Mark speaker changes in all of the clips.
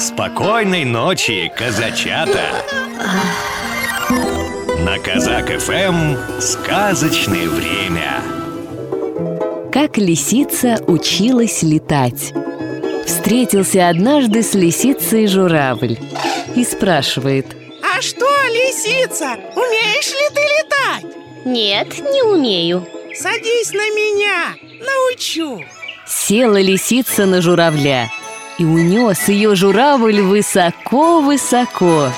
Speaker 1: Спокойной ночи, казачата! На Казак ФМ сказочное время.
Speaker 2: Как лисица училась летать. Встретился однажды с лисицей журавль и спрашивает
Speaker 3: А что, лисица, умеешь ли ты летать?
Speaker 4: Нет, не умею
Speaker 3: Садись на меня, научу
Speaker 2: Села лисица на журавля И унес ее журавль высоко-высоко.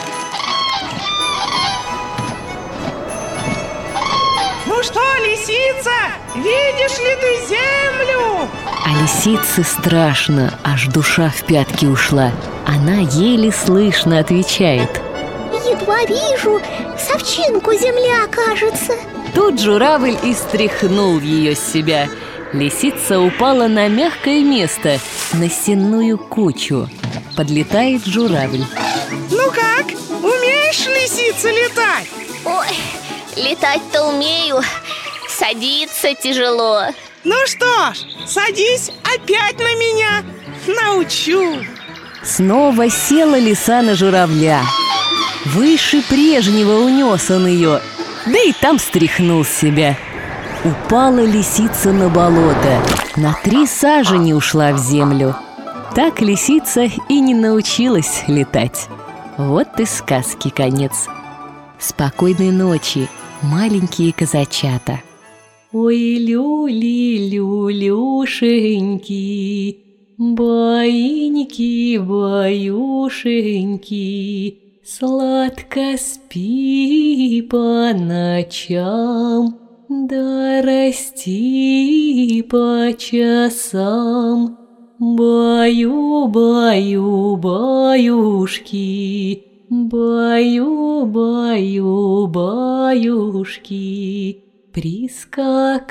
Speaker 3: Ну что, лисица, видишь ли ты землю?
Speaker 2: А лисице страшно, аж душа в пятки ушла. Она еле слышно отвечает.
Speaker 4: Едва вижу, совчинку земля кажется.
Speaker 2: Тут журавль и стряхнул ее с себя Лисица упала на мягкое место, на сенную кучу. Подлетает журавль.
Speaker 3: Ну как, умеешь, лисица, летать?
Speaker 4: Ой, летать-то умею. Садиться тяжело.
Speaker 3: Ну что ж, садись опять на меня, научу.
Speaker 2: Снова села лиса на журавля. Выше прежнего унес он ее Да и там стряхнул себя Упала лисица на болото. На три сажени ушла в землю. Так лисица и не научилась летать. Вот и сказки конец. Спокойной ночи, маленькие казачата. Ой, люли, люлюшеньки, Баиньки, баюшеньки, Сладко спи по ночам, Да расти по часам. Баю, баю, баюшки, Баю, баю, баюшки, Прискакали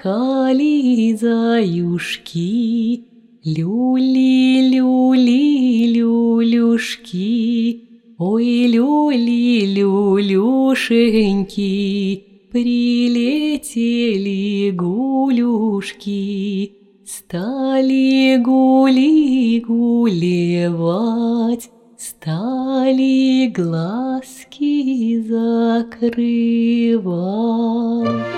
Speaker 2: заюшки, Люли, люли, люлюшки, Ой, люли, люлюшеньки, Прилетели гулюшки, Стали гули гулевать, Стали глазки закрывать.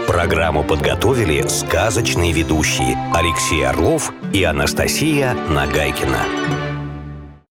Speaker 1: Программу подготовили сказочные ведущие Алексей Орлов и Анастасия Нагайкина.